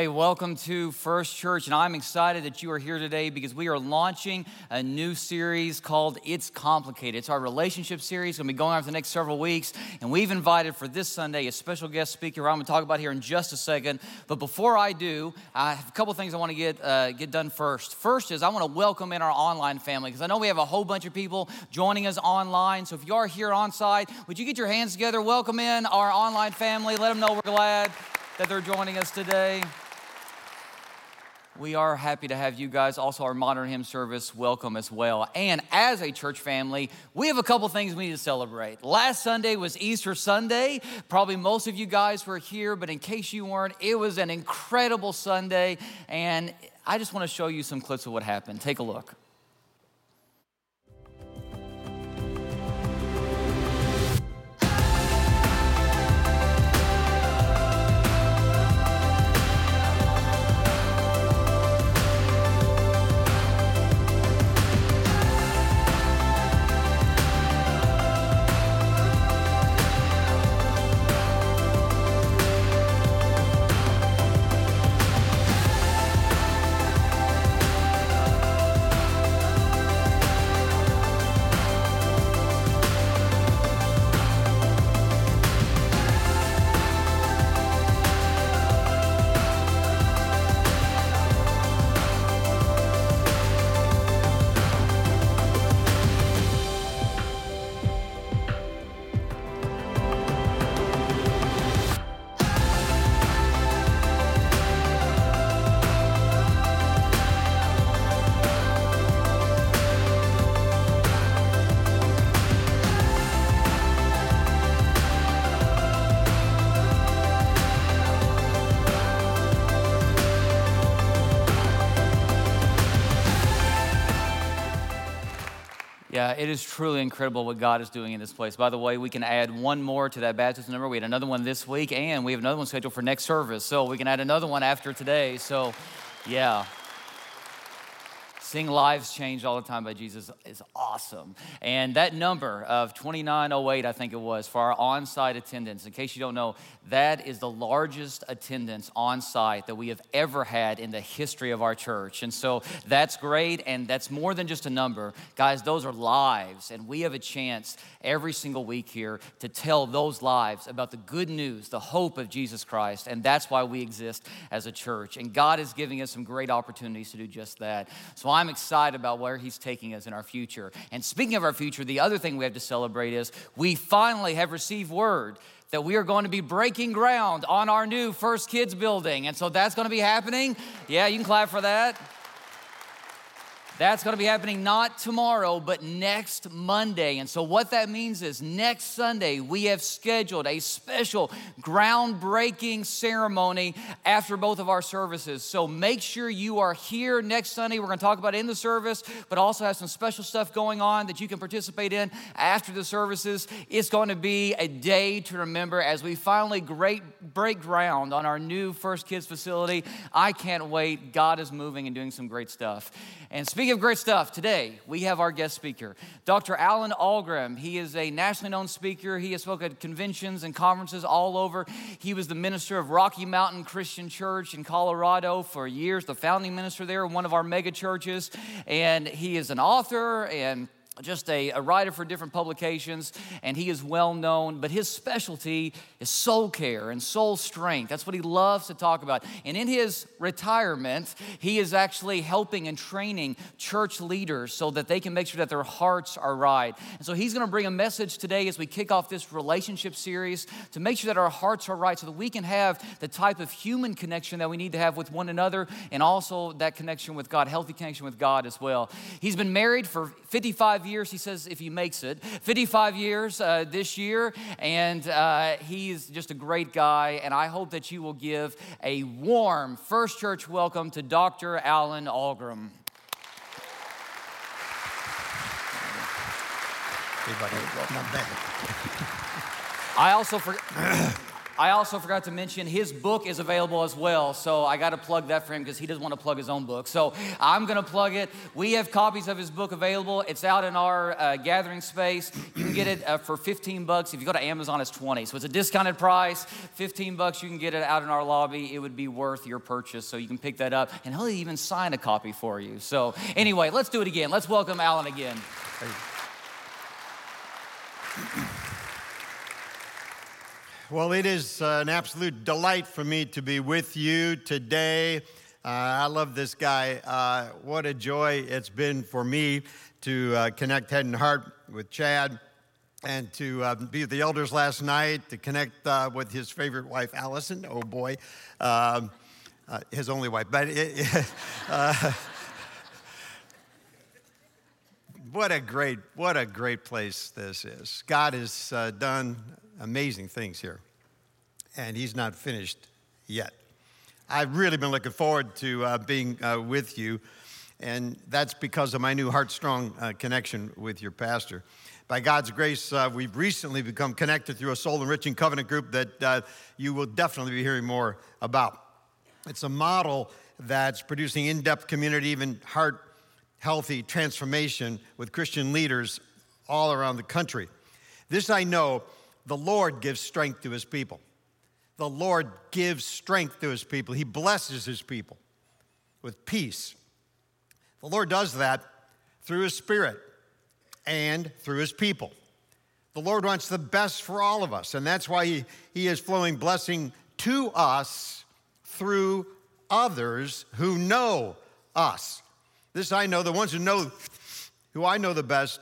Hey, welcome to First Church, and I'm excited that you are here today because we are launching a new series called It's Complicated. It's our relationship series, going to be going on for the next several weeks, and we've invited for this Sunday a special guest speaker I'm going to talk about here in just a second. But before I do, I have a couple things I want to get uh, get done first. First is I want to welcome in our online family because I know we have a whole bunch of people joining us online. So if you are here on site, would you get your hands together? Welcome in our online family. Let them know we're glad that they're joining us today. We are happy to have you guys. Also, our modern hymn service, welcome as well. And as a church family, we have a couple things we need to celebrate. Last Sunday was Easter Sunday. Probably most of you guys were here, but in case you weren't, it was an incredible Sunday. And I just want to show you some clips of what happened. Take a look. Yeah, it is truly incredible what God is doing in this place. By the way, we can add one more to that baptism number. We had another one this week, and we have another one scheduled for next service. So we can add another one after today. So, yeah. Seeing lives changed all the time by Jesus is awesome. And that number of 2908, I think it was, for our on site attendance, in case you don't know, that is the largest attendance on site that we have ever had in the history of our church. And so that's great. And that's more than just a number. Guys, those are lives. And we have a chance every single week here to tell those lives about the good news, the hope of Jesus Christ. And that's why we exist as a church. And God is giving us some great opportunities to do just that. So I'm excited about where He's taking us in our future. And speaking of our future, the other thing we have to celebrate is we finally have received word that we are going to be breaking ground on our new First Kids building. And so that's going to be happening. Yeah, you can clap for that. That's going to be happening not tomorrow, but next Monday. And so, what that means is next Sunday, we have scheduled a special groundbreaking ceremony after both of our services. So, make sure you are here next Sunday. We're going to talk about in the service, but also have some special stuff going on that you can participate in after the services. It's going to be a day to remember as we finally great break ground on our new First Kids facility. I can't wait. God is moving and doing some great stuff. And speaking of great stuff, today we have our guest speaker, Dr. Alan Ahlgrim. He is a nationally known speaker. He has spoken at conventions and conferences all over. He was the minister of Rocky Mountain Christian Church in Colorado for years, the founding minister there, one of our mega churches. And he is an author and just a, a, writer for different publications, and he is well known, but his specialty is soul care and soul strength. That's what he loves to talk about. And in his retirement, he is actually helping and training church leaders so that they can make sure that their hearts are right. And so he's going to bring a message today as we kick off this relationship series to make sure that our hearts are right so that we can have the type of human connection that we need to have with one another and also that connection with God, healthy connection with God as well. He's been married for 55 years years, he says, if he makes it. 55 years uh, this year, and uh, he's just a great guy. And I hope that you will give a warm First Church welcome to Dr. Alan Ahlgrim. Everybody, bad. I also for, I also forgot to mention his book is available as well. So I got to plug that for him because he doesn't want to plug his own book. So I'm going to plug it. We have copies of his book available. It's out in our uh, gathering space. You can get it uh, for 15 bucks. If you go to Amazon, it's 20. So it's a discounted price. 15 bucks. You can get it out in our lobby. It would be worth your purchase. So you can pick that up, and he'll even sign a copy for you. So anyway, let's do it again. Let's welcome Alan again. Well, it is uh, an absolute delight for me to be with you today. Uh, I love this guy. Uh, what a joy it's been for me to uh, connect head and heart with Chad and to uh, be with the elders last night, to connect uh, with his favorite wife, Allison. Oh boy, um, his only wife. But it, what a great, what a great place this is. God has uh, done amazing things here, and He's not finished yet. I've really been looking forward to uh, being uh, with you, and that's because of my new Heart Strong uh, connection with your pastor. By God's grace, uh, we've recently become connected through a soul enriching covenant group that uh, you will definitely be hearing more about. It's a model that's producing in depth community, even heart healthy transformation with Christian leaders all around the country. This I know the Lord gives strength to his people. The Lord gives strength to his people. He blesses his people with peace. The Lord does that through his spirit and through his people. The Lord wants the best for all of us, and that's why he, he is flowing blessing to us through others who know us. This I know, the ones who know, who I know the best,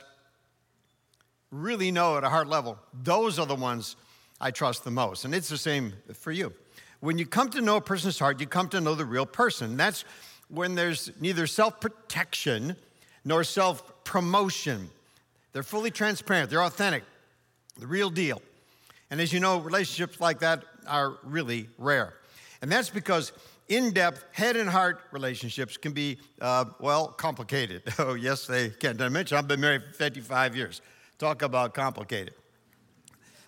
really know at a heart level, those are the ones I trust the most. And it's the same for you. When you come to know a person's heart, you come to know the real person. That's when there's neither self protection nor self promotion. They're fully transparent, they're authentic, the real deal. And as you know, relationships like that are really rare. And that's because in depth head and heart relationships can be, uh, well, complicated. Oh, yes, they can. Did I mention I've been married for 55 years? Talk about complicated.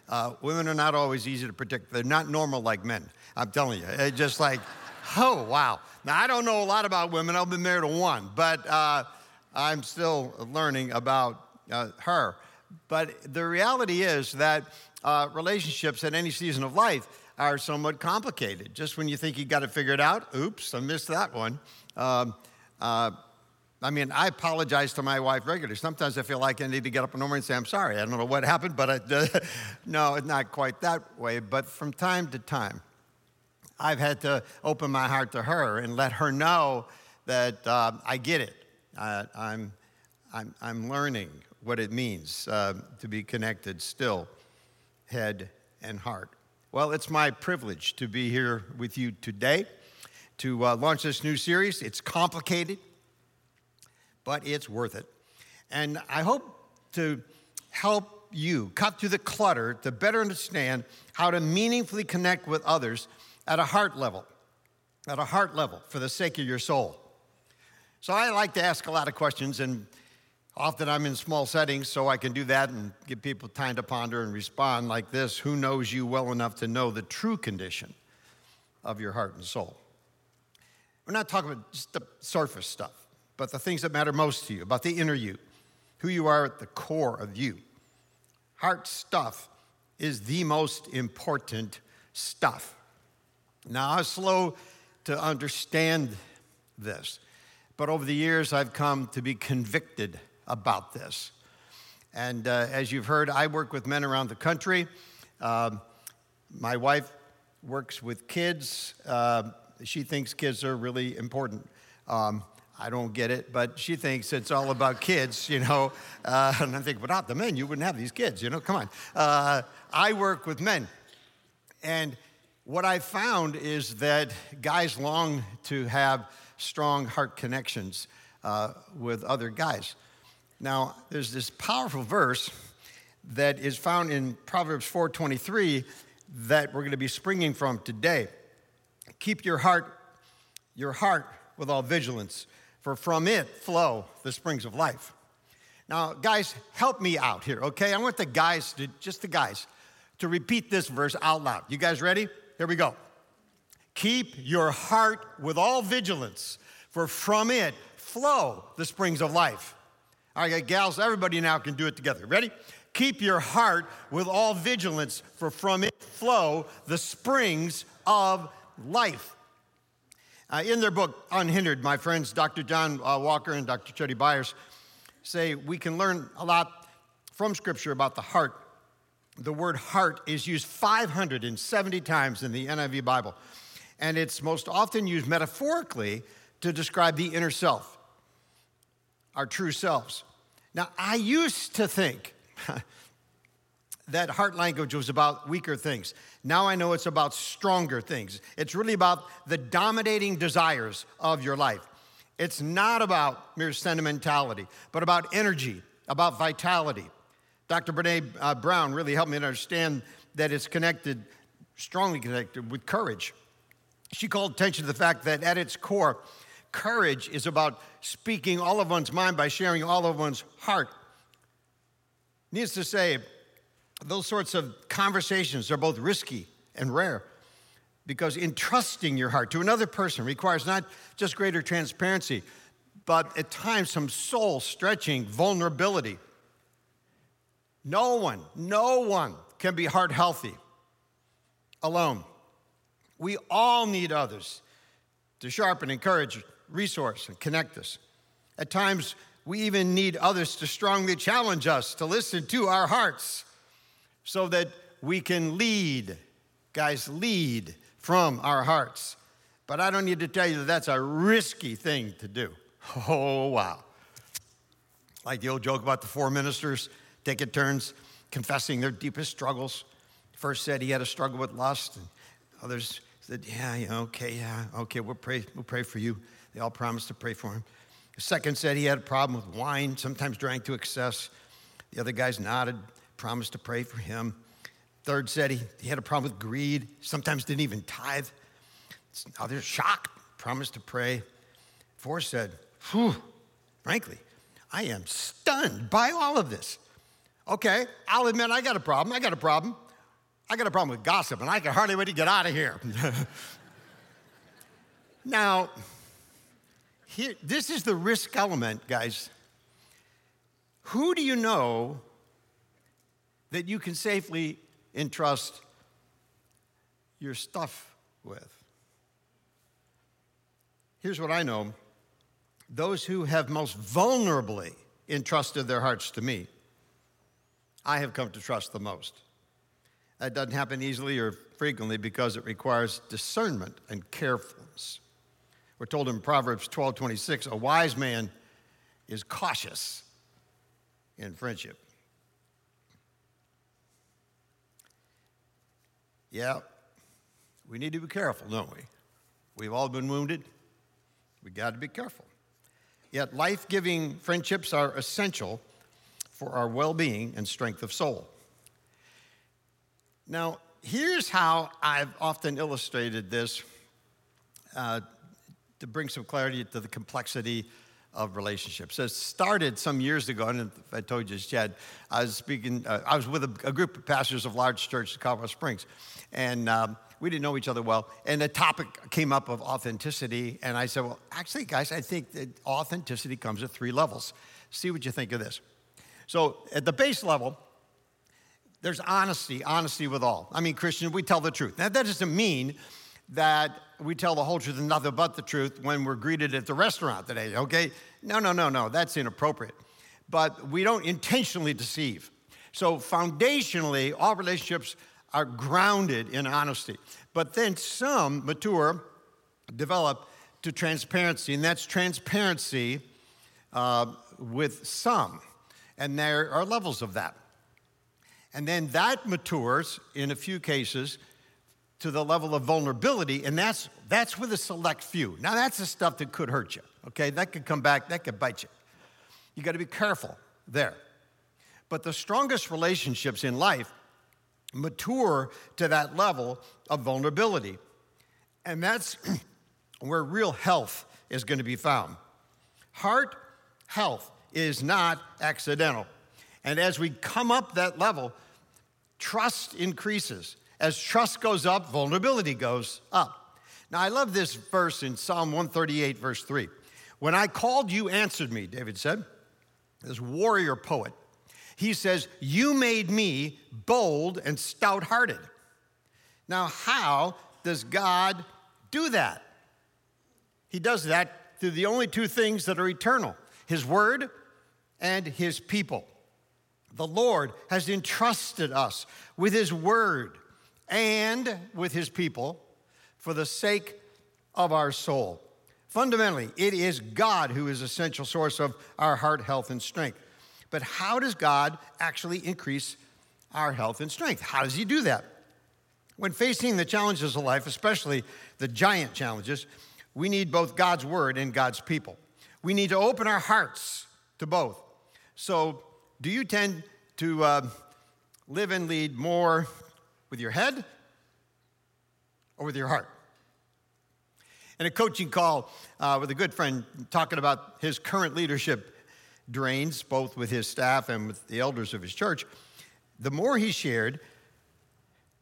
Uh, women are not always easy to predict. They're not normal like men. I'm telling you. It's just like, oh, wow. Now, I don't know a lot about women. I've been married to one, but uh, I'm still learning about uh, her. But the reality is that uh, relationships at any season of life are somewhat complicated. Just when you think you got it figured out, oops, I missed that one. Um, uh, I mean, I apologize to my wife regularly. Sometimes I feel like I need to get up in the morning and say, I'm sorry. I don't know what happened, but I, uh, no, it's not quite that way. But from time to time, I've had to open my heart to her and let her know that uh, I get it. I'm, I'm, I'm learning what it means uh, to be connected still, head and heart. Well, it's my privilege to be here with you today to uh, launch this new series. It's complicated, but it's worth it. And I hope to help you cut through the clutter to better understand how to meaningfully connect with others at a heart level, at a heart level for the sake of your soul. So I like to ask a lot of questions, and Often I'm in small settings, so I can do that and give people time to ponder and respond like this Who knows you well enough to know the true condition of your heart and soul? We're not talking about just the surface stuff, but the things that matter most to you, about the inner you, who you are at the core of you. Heart stuff is the most important stuff. Now, I was slow to understand this, but over the years, I've come to be convicted about this. And uh, as you've heard, I work with men around the country. Uh, my wife works with kids. Uh, she thinks kids are really important. Um, I don't get it, but she thinks it's all about kids, you know. Uh, and I think, without the men, you wouldn't have these kids, you know. Come on. Uh, I work with men. And what I found is that guys long to have strong heart connections uh, with other guys. Now, there's this powerful verse that is found in Proverbs 4:23 that we're going to be springing from today. Keep your heart your heart with all vigilance, for from it flow the springs of life. Now, guys, help me out here, okay? I want the guys to just the guys to repeat this verse out loud. You guys ready? Here we go. Keep your heart with all vigilance, for from it flow the springs of life. All right, gals, everybody now can do it together. Ready? Keep your heart with all vigilance, for from it flow the springs of life. Uh, in their book, Unhindered, my friends Dr. John uh, Walker and Dr. Chetty Byers say we can learn a lot from Scripture about the heart. The word heart is used 570 times in the NIV Bible, and it's most often used metaphorically to describe the inner self, our true selves. Now, I used to think that heart language was about weaker things. Now I know it's about stronger things. It's really about the dominating desires of your life. It's not about mere sentimentality, but about energy, about vitality. Dr. Brene uh, Brown really helped me understand that it's connected, strongly connected with courage. She called attention to the fact that at its core, courage is about speaking all of one's mind by sharing all of one's heart. Needless to say, those sorts of conversations are both risky and rare because entrusting your heart to another person requires not just greater transparency, but at times some soul stretching vulnerability. No one, no one can be heart healthy alone. We all need others to sharpen, encourage, resource, and connect us. At times, we even need others to strongly challenge us to listen to our hearts so that we can lead, guys, lead from our hearts. But I don't need to tell you that that's a risky thing to do. Oh, wow. Like the old joke about the four ministers taking turns confessing their deepest struggles. First said he had a struggle with lust, and others said, Yeah, yeah, okay, yeah, okay, we'll pray, we'll pray for you. They all promised to pray for him. The second said he had a problem with wine, sometimes drank to excess. The other guys nodded, promised to pray for him. Third said he, he had a problem with greed, sometimes didn't even tithe. Others shocked, promised to pray. Fourth said, Whew, frankly, I am stunned by all of this. Okay, I'll admit I got a problem. I got a problem. I got a problem with gossip, and I can hardly wait to get out of here. now, here, this is the risk element, guys. Who do you know that you can safely entrust your stuff with? Here's what I know those who have most vulnerably entrusted their hearts to me, I have come to trust the most. That doesn't happen easily or frequently because it requires discernment and carefulness. We're told in Proverbs 12 26, a wise man is cautious in friendship. Yeah, we need to be careful, don't we? We've all been wounded. We got to be careful. Yet, life giving friendships are essential for our well being and strength of soul. Now, here's how I've often illustrated this uh, to bring some clarity to the complexity of relationships. So it started some years ago, and I told you, Chad, I was speaking, uh, I was with a, a, group of pastors of large churches in Colorado Springs, and um, we didn't know each other well. And the topic came up of authenticity, and I said, Well, actually, guys, I think that authenticity comes at three levels. See what you think of this. So at the base level, there's honesty, honesty with all. I mean, Christian, we tell the truth. Now, that doesn't mean that we tell the whole truth and nothing but the truth when we're greeted at the restaurant today, okay? No, no, no, no, that's inappropriate. But we don't intentionally deceive. So, foundationally, all relationships are grounded in honesty. But then some mature, develop to transparency, and that's transparency uh, with some. And there are levels of that. And then that matures in a few cases to the level of vulnerability, and that's, that's with a select few. Now, that's the stuff that could hurt you, okay? That could come back, that could bite you. You got to be careful there. But the strongest relationships in life mature to that level of vulnerability. And that's where real health is to be found. Heart health is not accidental. And as we come up that level, trust increases. As trust goes up, vulnerability goes up. Now, I love this verse in Psalm 138, verse 3. When I called, you answered me, David said. This warrior poet. He says, You made me bold and stout hearted. Now, how does God do that? He does that through the only two things that are eternal His Word and His people. The Lord has entrusted us with His Word and with His people for the sake of our soul. Fundamentally, it is God who is essential source of our heart health and strength. But how does God actually increase our health and strength? How does He do that? When facing the challenges of life, especially the giant challenges, we need both God's word and God's people. We need to open our hearts to both. So, do you tend to uh, live and lead more with your head or with your heart? In a coaching call uh, with a good friend talking about his current leadership drains, both with his staff and with the elders of his church, the more he shared,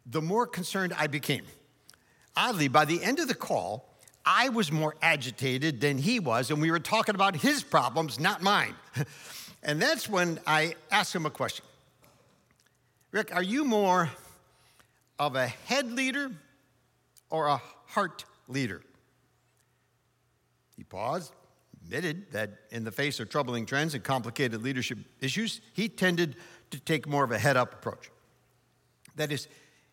the more concerned I became. Oddly, by the end of the call, I was more agitated than he was, and we were talking about his problems, not mine. and that's when I asked him a question Rick, are you more of a head leader or a heart leader? He paused, admitted that in the face of troubling trends and complicated leadership issues, he tended to take more of a head up approach. That is,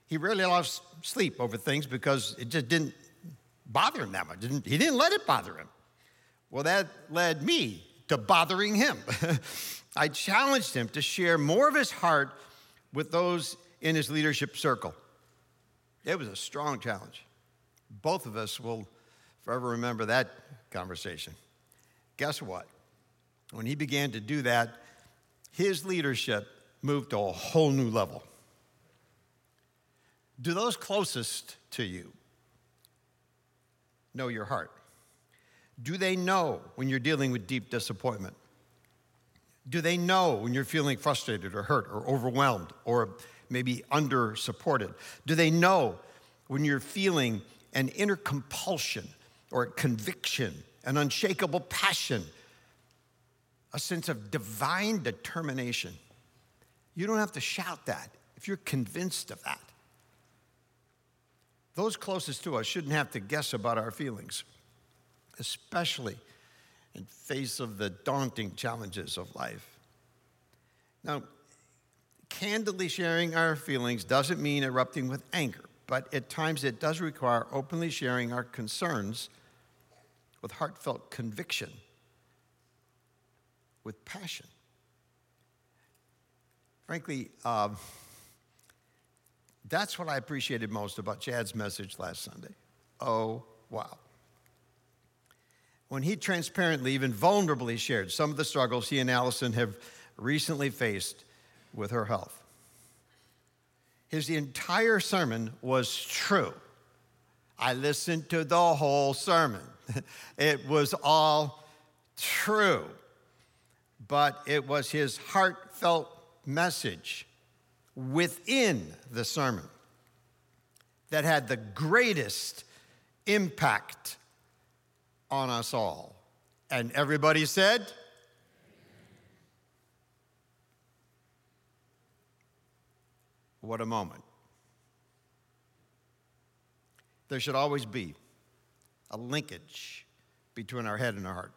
he rarely lost sleep over things because it just didn't bother him that much. Didn't, he didn't let it bother him. Well, that led me to bothering him. I challenged him to share more of his heart with those in his leadership circle. It was a strong challenge. Both of us will forever remember that conversation. Guess what? When he began to do that, his leadership moved to a whole new level. Do those closest to you know your heart? Do they know when you're dealing with deep disappointment? Do they know when you're feeling frustrated or hurt or overwhelmed or maybe under supported? Do they know when you're feeling an inner compulsion or conviction, an unshakable passion, a sense of divine determination? You don't have to shout that if you're convinced of that. Those closest to us shouldn't have to guess about our feelings, especially in face of the daunting challenges of life. Now, candidly sharing our feelings doesn't mean erupting with anger, but at times it does require openly sharing our concerns with heartfelt conviction, with passion. Frankly, uh, that's what I appreciated most about Chad's message last Sunday. Oh, wow. When he transparently, even vulnerably shared some of the struggles he and Allison have recently faced with her health. His entire sermon was true. I listened to the whole sermon. it was all true. But it was his heartfelt message within the sermon that had the greatest impact on us all. And everybody said, What a moment. There should always be a linkage between our head and our heart.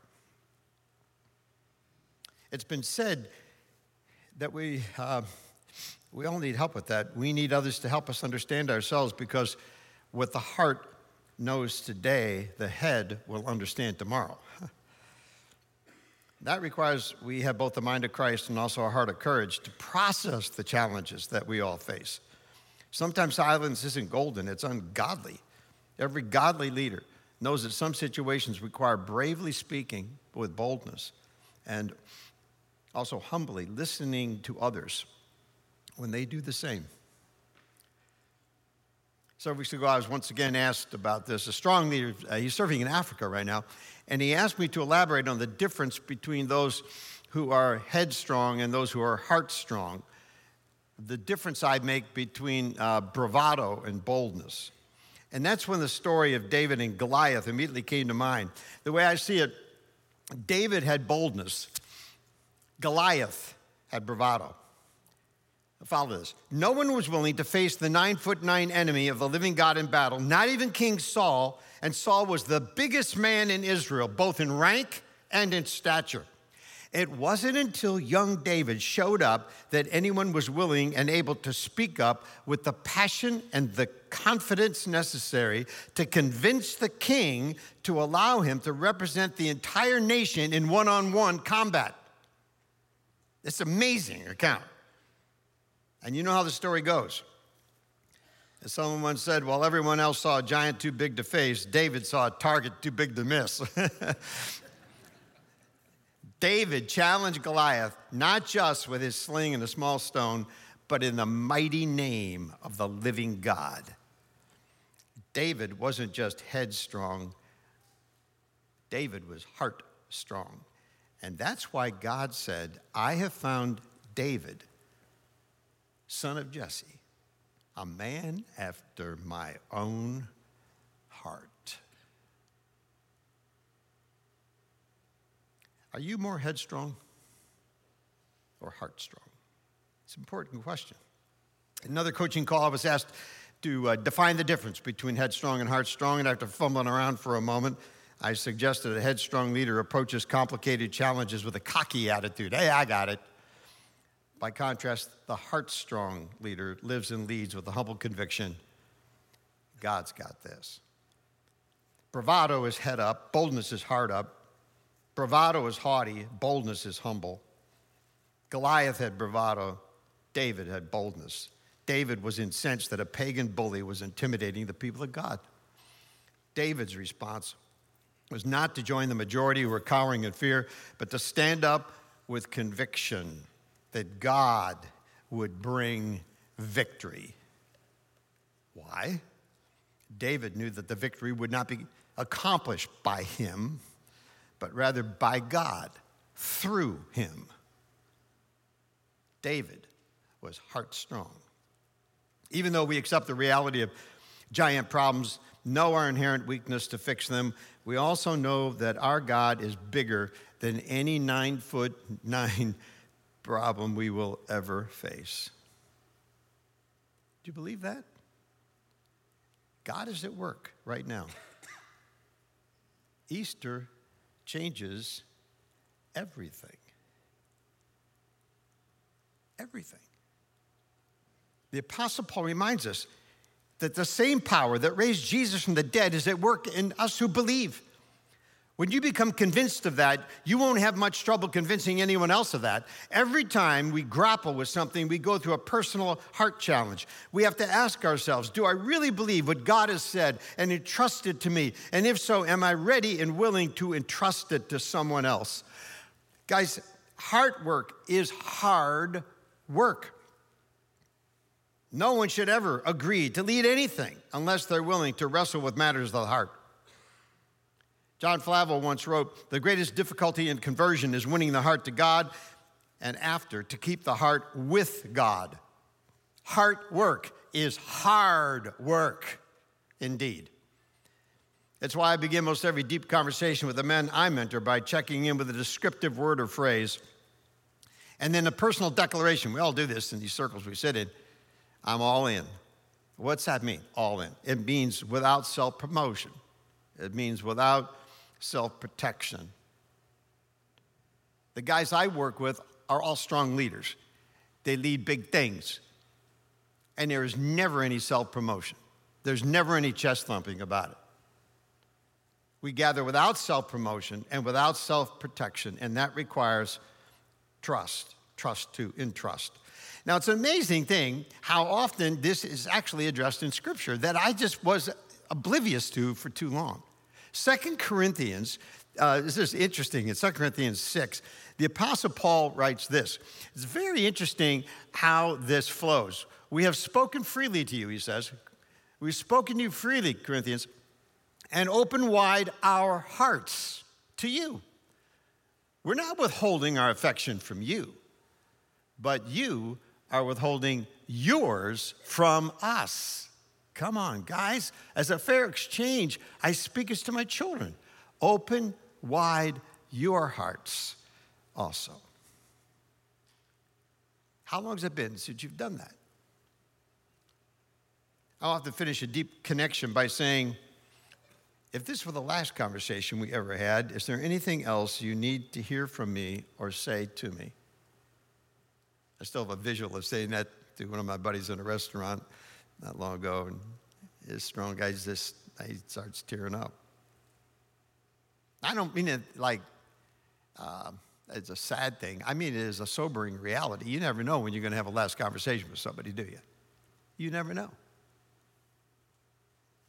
It's been said that we. Uh, we all need help with that. We need others to help us understand ourselves because what the heart knows today, the head will understand tomorrow. that requires we have both the mind of Christ and also a heart of courage to process the challenges that we all face. Sometimes silence isn't golden, it's ungodly. Every godly leader knows that some situations require bravely speaking with boldness and also humbly listening to others when they do the same. Several weeks ago, I was once again asked about this. A strong leader, uh, he's serving in Africa right now, and he asked me to elaborate on the difference between those who are headstrong and those who are heartstrong, the difference I make between uh, bravado and boldness. And that's when the story of David and Goliath immediately came to mind. The way I see it, David had boldness, Goliath had bravado. Follow this. No one was willing to face the nine foot nine enemy of the living God in battle, not even King Saul. And Saul was the biggest man in Israel, both in rank and in stature. It wasn't until young David showed up that anyone was willing and able to speak up with the passion and the confidence necessary to convince the king to allow him to represent the entire nation in one on one combat. It's amazing account. And you know how the story goes. As someone once said, while everyone else saw a giant too big to face, David saw a target too big to miss. David challenged Goliath not just with his sling and a small stone, but in the mighty name of the living God. David wasn't just headstrong, David was heart strong. And that's why God said, I have found David, son of Jesse, a man after my own heart. Are you more headstrong or heartstrong? It's an important question. Another coaching call, I was asked to uh, define the difference between headstrong and heartstrong, and after fumbling around for a moment, I suggested a headstrong leader approaches complicated challenges with a cocky attitude. Hey, I got it. By contrast, the heartstrong leader lives and leads with a humble conviction God's got this. Bravado is head up, boldness is heart up, Bravado is haughty, boldness is humble. Goliath had bravado, David had boldness. David was incensed that a pagan bully was intimidating the people of God. David's response was not to join the majority who were cowering in fear, but to stand up with conviction that God would bring victory. Why? David knew that the victory would not be accomplished by him, but rather by God through him. David was heart strong. Even though we accept the reality of giant problems, know our inherent weakness to fix them, we also know that our God is bigger than any nine foot nine problem we will ever face. Do you believe that? God is at work right now. Easter changes everything. Everything. The Apostle Paul reminds us that the same power that raised Jesus from the dead is at work in us who believe. When you become convinced of that, you won't have much trouble convincing anyone else of that. Every time we grapple with something, we go through a personal heart challenge. We have to ask ourselves Do I really believe what God has said and entrusted to me? And if so, am I ready and willing to entrust it to someone else? Guys, heart work is hard work. No one should ever agree to lead anything unless they're willing to wrestle with matters of the heart. John Flavel once wrote The greatest difficulty in conversion is winning the heart to God, and after, to keep the heart with God. Heart work is hard work indeed. That's why I begin most every deep conversation with the men I mentor by checking in with a descriptive word or phrase, and then a personal declaration. We all do this in these circles we sit in. I'm all in. What's that mean? All in. It means without self promotion. It means without self protection. The guys I work with are all strong leaders, they lead big things. And there is never any self promotion, there's never any chest thumping about it. We gather without self promotion and without self protection, and that requires trust, trust to in trust. Now, it's an amazing thing how often this is actually addressed in Scripture that I just was oblivious to for too long. Second Corinthians, uh, this is interesting. In 2 Corinthians 6, the Apostle Paul writes this. It's very interesting how this flows. We have spoken freely to you, he says. We've spoken to you freely, Corinthians, and open wide our hearts to you. We're not withholding our affection from you, but you are withholding yours from us. Come on, guys. As a fair exchange, I speak as to my children. Open wide your hearts also. How long has it been since you've done that? I'll have to finish a deep connection by saying, if this were the last conversation we ever had, is there anything else you need to hear from me or say to me? I still have a visual of saying that to one of my buddies in a restaurant not long ago, and strong guy just he starts tearing up. I don't mean it like uh, it's a sad thing. I mean it is a sobering reality. You never know when you're going to have a last conversation with somebody, do you? You never know.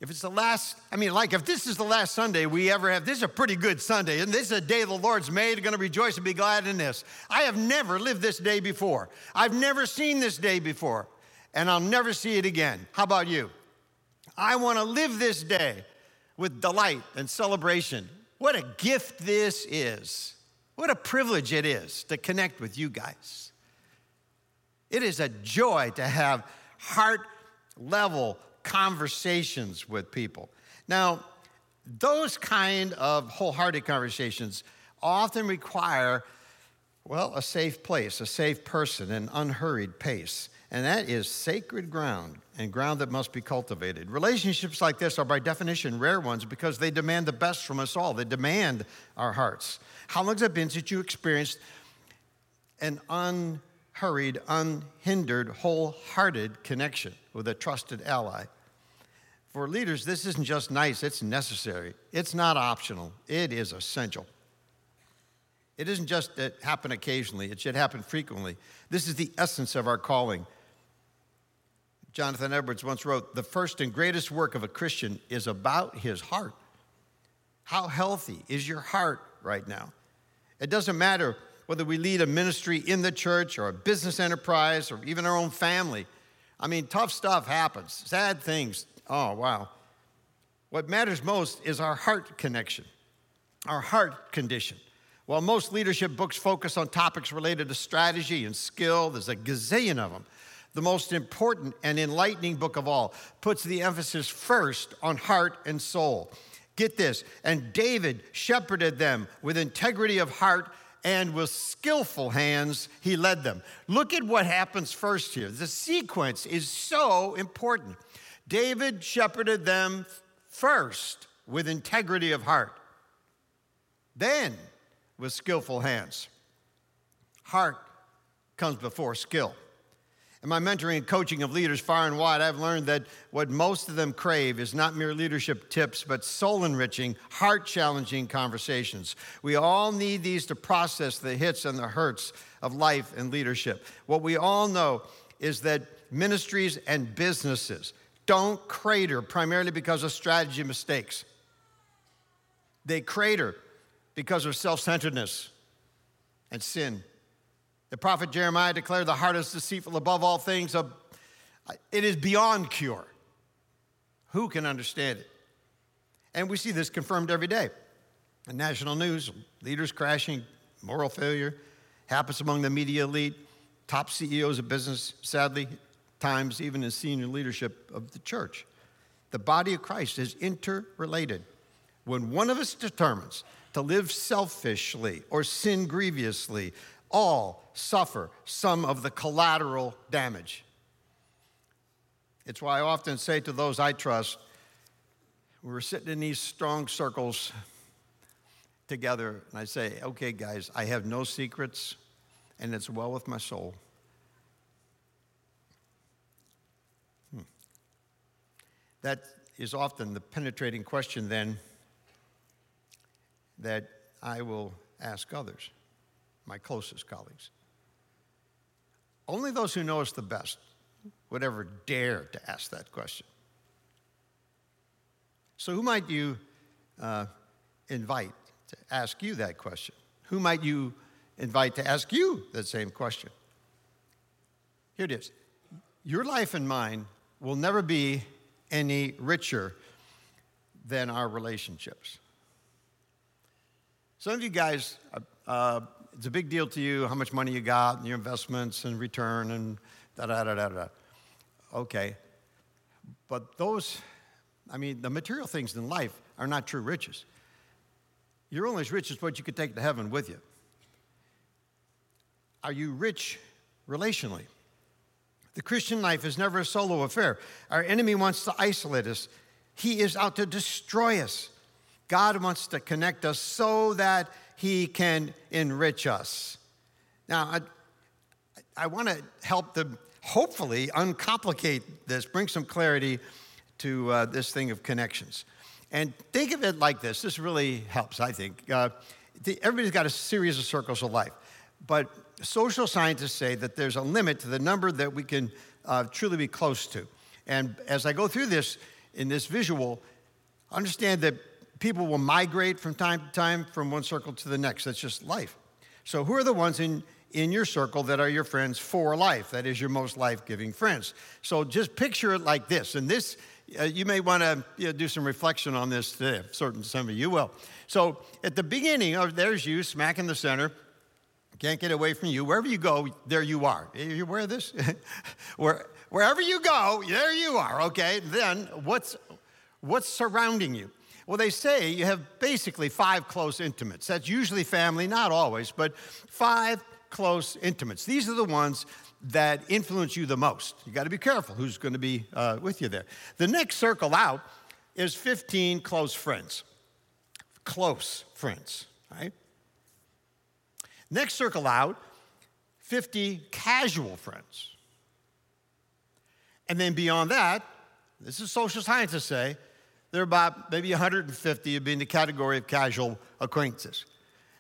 If it's the last, I mean, like if this is the last Sunday we ever have, this is a pretty good Sunday, and this is a day the Lord's made, to rejoice and be glad in this. I have never lived this day before. I've never seen this day before, and I'll never see it again. How about you? I want to live this day with delight and celebration. What a gift this is. What a privilege it is to connect with you guys. It is a joy to have heart level conversations with people. Now, those kind of wholehearted conversations often require, well, a safe place, a safe person, an unhurried pace. And that is sacred ground and ground that must be cultivated. Relationships like this are, by definition, rare ones because they demand the best from us all. They demand our hearts. How long has it been since you experienced an unhurried, unhindered, wholehearted connection with a trusted ally? For leaders, this isn't just nice, it's necessary. It's not optional, it is essential. It isn't just that happen occasionally, it should happen frequently. This is the essence of our calling. Jonathan Edwards once wrote The first and greatest work of a Christian is about his heart. How healthy is your heart right now? It doesn't matter whether we lead a ministry in the church or a business enterprise or even our own family. I mean, tough stuff happens, sad things Oh, wow. What matters most is our heart connection, our heart condition. While most leadership books focus on topics related to strategy and skill, there's a gazillion of them. The most important and enlightening book of all puts the emphasis first on heart and soul. Get this, and David shepherded them with integrity of heart and with skillful hands he led them. Look at what happens first here. The sequence is so important. David shepherded them first with integrity of heart, then with skillful hands. Heart comes before skill. In my mentoring and coaching of leaders far and wide, I've learned that what most of them crave is not mere leadership tips, but soul enriching, heart challenging conversations. We all need these to process the hits and the hurts of life and leadership. What we all know is that ministries and businesses don't crater primarily because of strategy mistakes. They crater because of self centeredness and sin. The prophet Jeremiah declared the heart is deceitful above all things, uh, it is beyond cure. Who can understand it? And we see this confirmed every day. In national news, leaders crashing, moral failure happens among the media elite, top CEOs of business, sadly, times even in senior leadership of the church. The body of Christ is interrelated. When one of us determines to live selfishly or sin grievously, all suffer some of the collateral damage. It's why I often say to those I trust, we're sitting in these strong circles together, and I say, okay, guys, I have no secrets, and it's well with my soul. Hmm. That is often the penetrating question, then, that I will ask others, my closest colleagues. Only those who know us the best would ever dare to ask that question. So, who might you uh, invite to ask you that question? Who might you invite to ask you that same question? Here it is Your life and mine will never be any richer than our relationships. Some of you guys, uh, uh, it's a big deal to you how much money you got and your investments and return and Da da da da da. Okay. But those, I mean, the material things in life are not true riches. You're only as rich as what you could take to heaven with you. Are you rich relationally? The Christian life is never a solo affair. Our enemy wants to isolate us, he is out to destroy us. God wants to connect us so that he can enrich us. Now, I, I want to help them hopefully uncomplicate this, bring some clarity to uh, this thing of connections. And think of it like this this really helps, I think. Uh, everybody's got a series of circles of life, but social scientists say that there's a limit to the number that we can uh, truly be close to. And as I go through this in this visual, understand that people will migrate from time to time from one circle to the next. That's just life. So, who are the ones in, in your circle that are your friends for life? That is your most life giving friends. So, just picture it like this. And this, uh, you may want to you know, do some reflection on this today. Certain some of you will. So, at the beginning, oh, there's you, smack in the center. Can't get away from you. Wherever you go, there you are. Are you aware of this? Where, wherever you go, there you are, okay? Then what's, what's surrounding you? Well, they say you have basically five close intimates. That's usually family, not always, but five close intimates. These are the ones that influence you the most. You got to be careful who's going to be uh, with you there. The next circle out is 15 close friends. Close friends, right? Next circle out, 50 casual friends. And then beyond that, this is social scientists say, there are about maybe 150 would be in the category of casual acquaintances.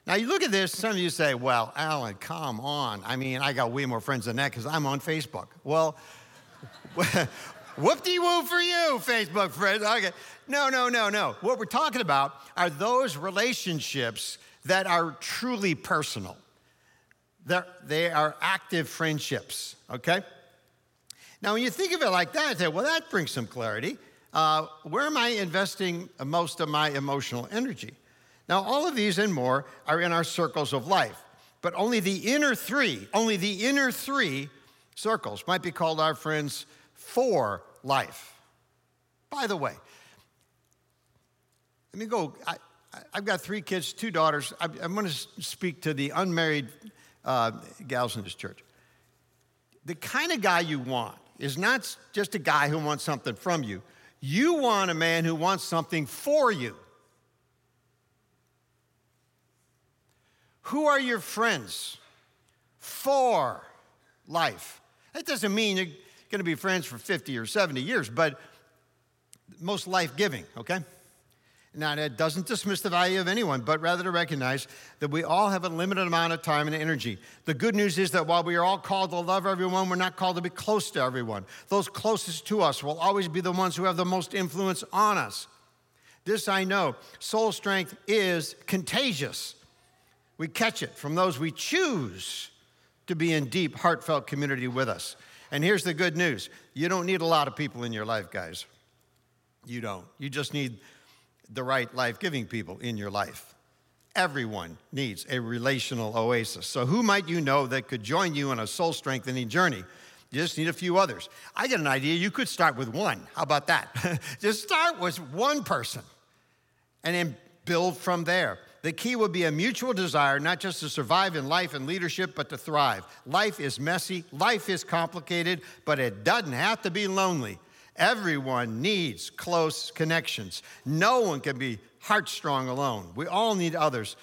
Now, you look at this, some of you say, well, Alan, come on. I mean, I got way more friends than that because I'm on Facebook. Well, whoop de woo for you, Facebook friends. Okay. No, no, no, no. What we're talking about are those relationships that are truly personal. They're, they are active friendships, okay? Now, when you think of it like that, say, well, that brings some clarity. Uh, where am I investing most of my emotional energy? Now, all of these and more are in our circles of life, but only the inner three, only the inner three circles might be called our friends for life. By the way, let me go. I, have got three kids, two daughters. I, am going to speak to the unmarried uh, gals in this church. The kind of guy you want is not just a guy who wants something from you. You want a man who wants something for you. Who are your friends for life? That doesn't mean you're going to be friends for 50 or 70 years, but most life giving, okay? Now, that doesn't dismiss the value of anyone, but rather to recognize that we all have a limited amount of time and energy. The good news is that while we are all called to love everyone, we're not called to be close to everyone. Those closest to us will always be the ones who have the most influence on us. This I know soul strength is contagious. We catch it from those we choose to be in deep, heartfelt community with us. And here's the good news you don't need a lot of people in your life, guys. You don't. You just need the right life giving people in your life. Everyone needs a relational oasis. So, who might you know that could join you on a soul strengthening journey? You just need a few others. I get an idea. You could start with one. How about that? just start with one person and then build from there. The key would be a mutual desire not just to survive in life and leadership, but to thrive. Life is messy, life is complicated, but it doesn't have to be lonely. Everyone needs close connections. No one can be heart strong alone. We all need others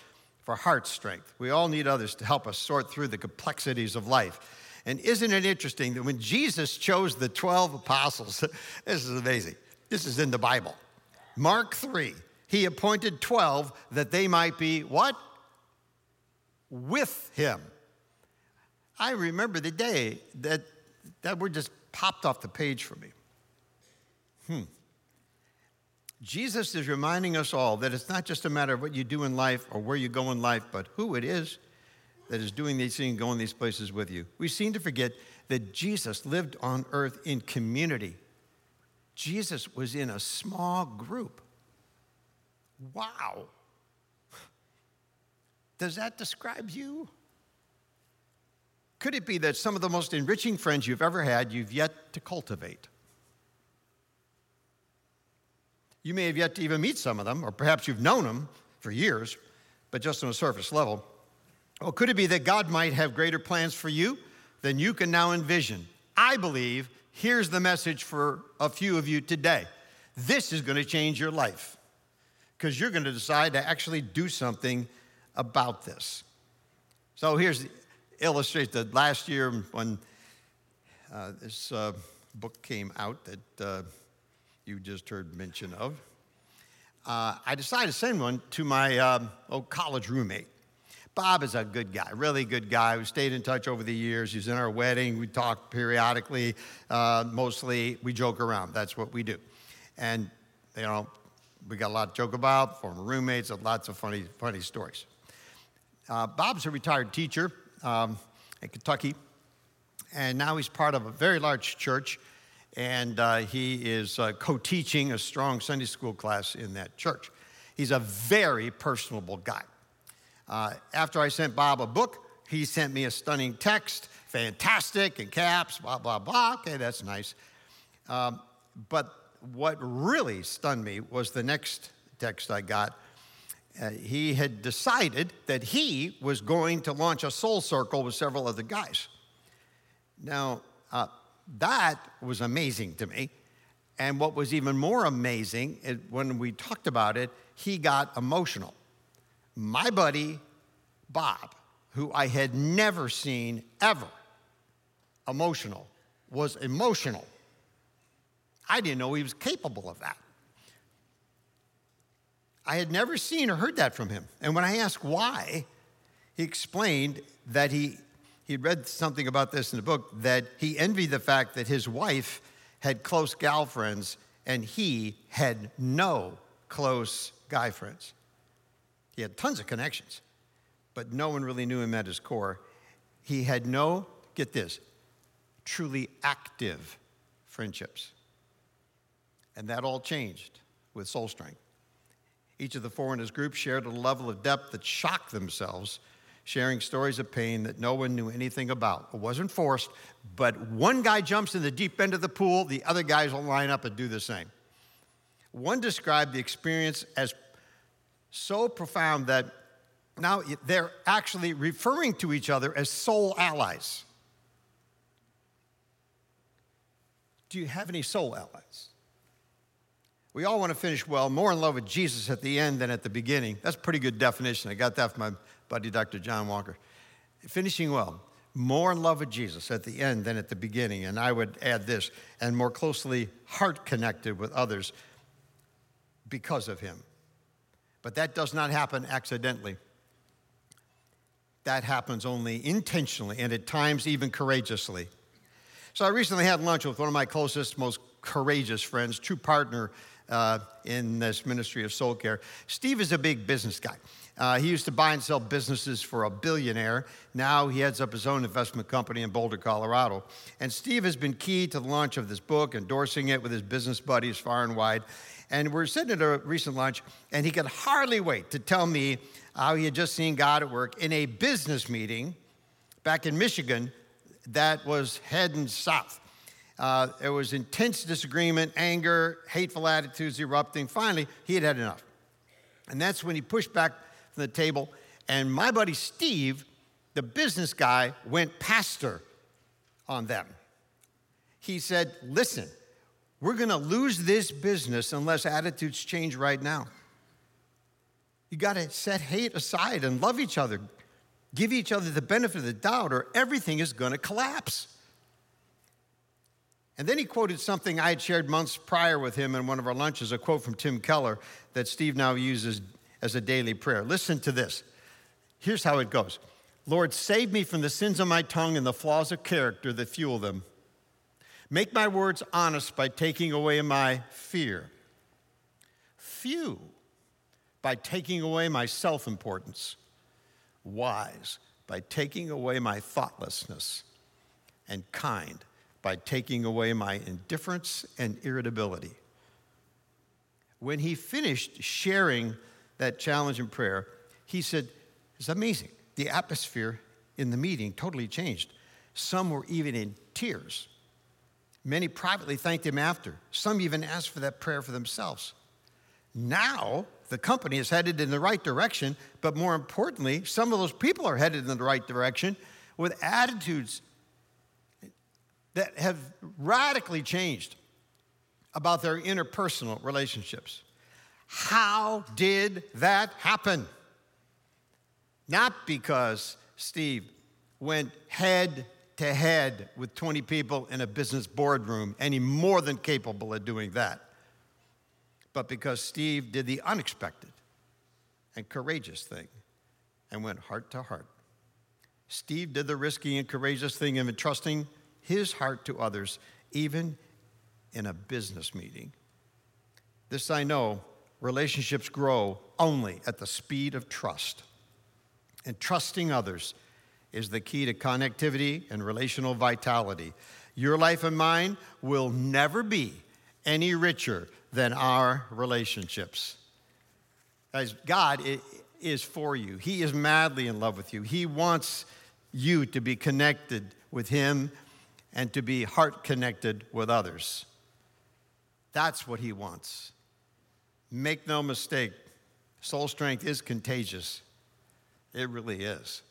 for heart strength. We all need others to help us sort through the complexities of life. And isn't it interesting that when Jesus chose the 12 apostles, this is amazing. This is in the Bible. Mark 3, he appointed 12 that they might be what? With him. I remember the day that that word just popped off the page for me. Hmm. Jesus is reminding us all that it's not just a matter of what you do in life or where you go in life, but who it is that is doing these things, going these places with you. We seem to forget that Jesus lived on earth in community. Jesus was in a small group. Wow. Does that describe you? Could it be that some of the most enriching friends you've ever had, you've yet to cultivate? You may have yet to even meet some of them, or perhaps you've known them for years, but just on a surface level. Or could it be that God might have greater plans for you than you can now envision? I believe here's the message for a few of you today. This is going to change your life because you're going to decide to actually do something about this. So here's the illustrate that last year when uh, this uh, book came out that uh, you just heard mention of, uh, I decided to send one to my um, old college roommate. Bob is a good guy, really good guy. We stayed in touch over the years. He's in our wedding. We talk periodically. Uh, mostly, we joke around. That's what we do. And, you know, we got a lot to joke about, former roommates, lots of funny, funny stories. Uh, Bob's a retired teacher um, in Kentucky, and now he's part of a very large church, and uh, he is uh, co teaching a strong Sunday school class in that church. He's a very personable guy. Uh, after I sent Bob a book, he sent me a stunning text, fantastic, in caps, blah, blah, blah. Okay, that's nice. Um, but what really stunned me was the next text I got. Uh, he had decided that he was going to launch a soul circle with several other guys. Now, uh, that was amazing to me. And what was even more amazing, is when we talked about it, he got emotional my buddy Bob, who I had never seen ever emotional, was emotional. I didn't know he was capable of that. I had never seen or heard that from him. And when I asked why, he explained that he he'd read something about this in the book that he envied the fact that his wife had close gal friends and he had no close guy friends. He had tons of connections, but no one really knew him at his core. He had no, get this, truly active friendships. And that all changed with Soul Strength. Each of the four in his group shared a level of depth that shocked themselves, sharing stories of pain that no one knew anything about. It wasn't forced, but one guy jumps in the deep end of the pool, the other guys will line up and do the same. One described the experience as so profound that now they're actually referring to each other as soul allies. Do you have any soul allies? We all want to finish well, more in love with Jesus at the end than at the beginning. That's a pretty good definition. I got that from my buddy, Dr. John Walker. Finishing well, more in love with Jesus at the end than at the beginning. And I would add this, and more closely heart connected with others because of him. But that does not happen accidentally. That happens only intentionally and at times even courageously. So I recently had lunch with one of my closest, most courageous friends, true partner uh, in this ministry of soul care. Steve is a big business guy. Uh, he used to buy and sell businesses for a billionaire. Now he heads up his own investment company in Boulder, Colorado. And Steve has been key to the launch of this book, endorsing it with his business buddies far and wide. And we're sitting at a recent lunch, and he could hardly wait to tell me how he had just seen God at work in a business meeting back in Michigan that was heading south. Uh, there was intense disagreement, anger, hateful attitudes erupting. Finally, he had had enough. And that's when he pushed back from the table, and my buddy Steve, the business guy, went pastor on them. He said, Listen, we're going to lose this business unless attitudes change right now. You got to set hate aside and love each other. Give each other the benefit of the doubt, or everything is going to collapse. And then he quoted something I had shared months prior with him in one of our lunches, a quote from Tim Keller that Steve now uses as a daily prayer. Listen to this. Here's how it goes Lord, save me from the sins of my tongue and the flaws of character that fuel them. Make my words honest by taking away my fear. Few by taking away my self importance. Wise by taking away my thoughtlessness. And kind by taking away my indifference and irritability. When he finished sharing that challenge in prayer, he said, It's amazing. The atmosphere in the meeting totally changed. Some were even in tears. Many privately thanked him after. Some even asked for that prayer for themselves. Now, the company is headed in the right direction, but more importantly, some of those people are headed in the right direction with attitudes that have radically changed about their interpersonal relationships. How did that happen? Not because Steve went head to head with 20 people in a business boardroom, he's more than capable of doing that, but because Steve did the unexpected and courageous thing and went heart to heart. Steve did the risky and courageous thing of entrusting his heart to others, even in a business meeting. This I know relationships grow only at the speed of trust. And trusting others is the key to connectivity and relational vitality. Your life and mine will never be any richer than our relationships. As God is for you, He is madly in love with you. He wants you to be connected with Him and to be heart connected with others. That's what He wants. Make no mistake, soul strength is contagious. It really is.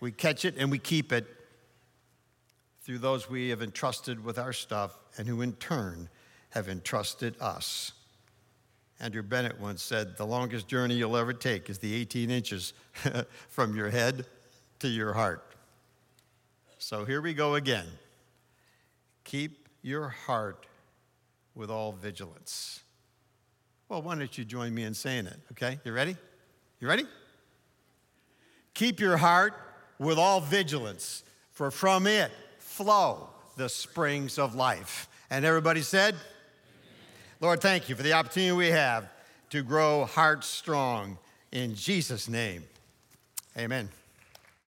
We catch it and we keep it through those we have entrusted with our stuff and who in turn have entrusted us. Andrew Bennett once said, The longest journey you'll ever take is the 18 inches from your head to your heart. So here we go again. Keep your heart with all vigilance. Well, why don't you join me in saying it, okay? You ready? You ready? Keep your heart with all vigilance, for from it flow the springs of life. And everybody said, Amen. Lord, thank you for the opportunity we have to grow heart strong in Jesus' name. Amen.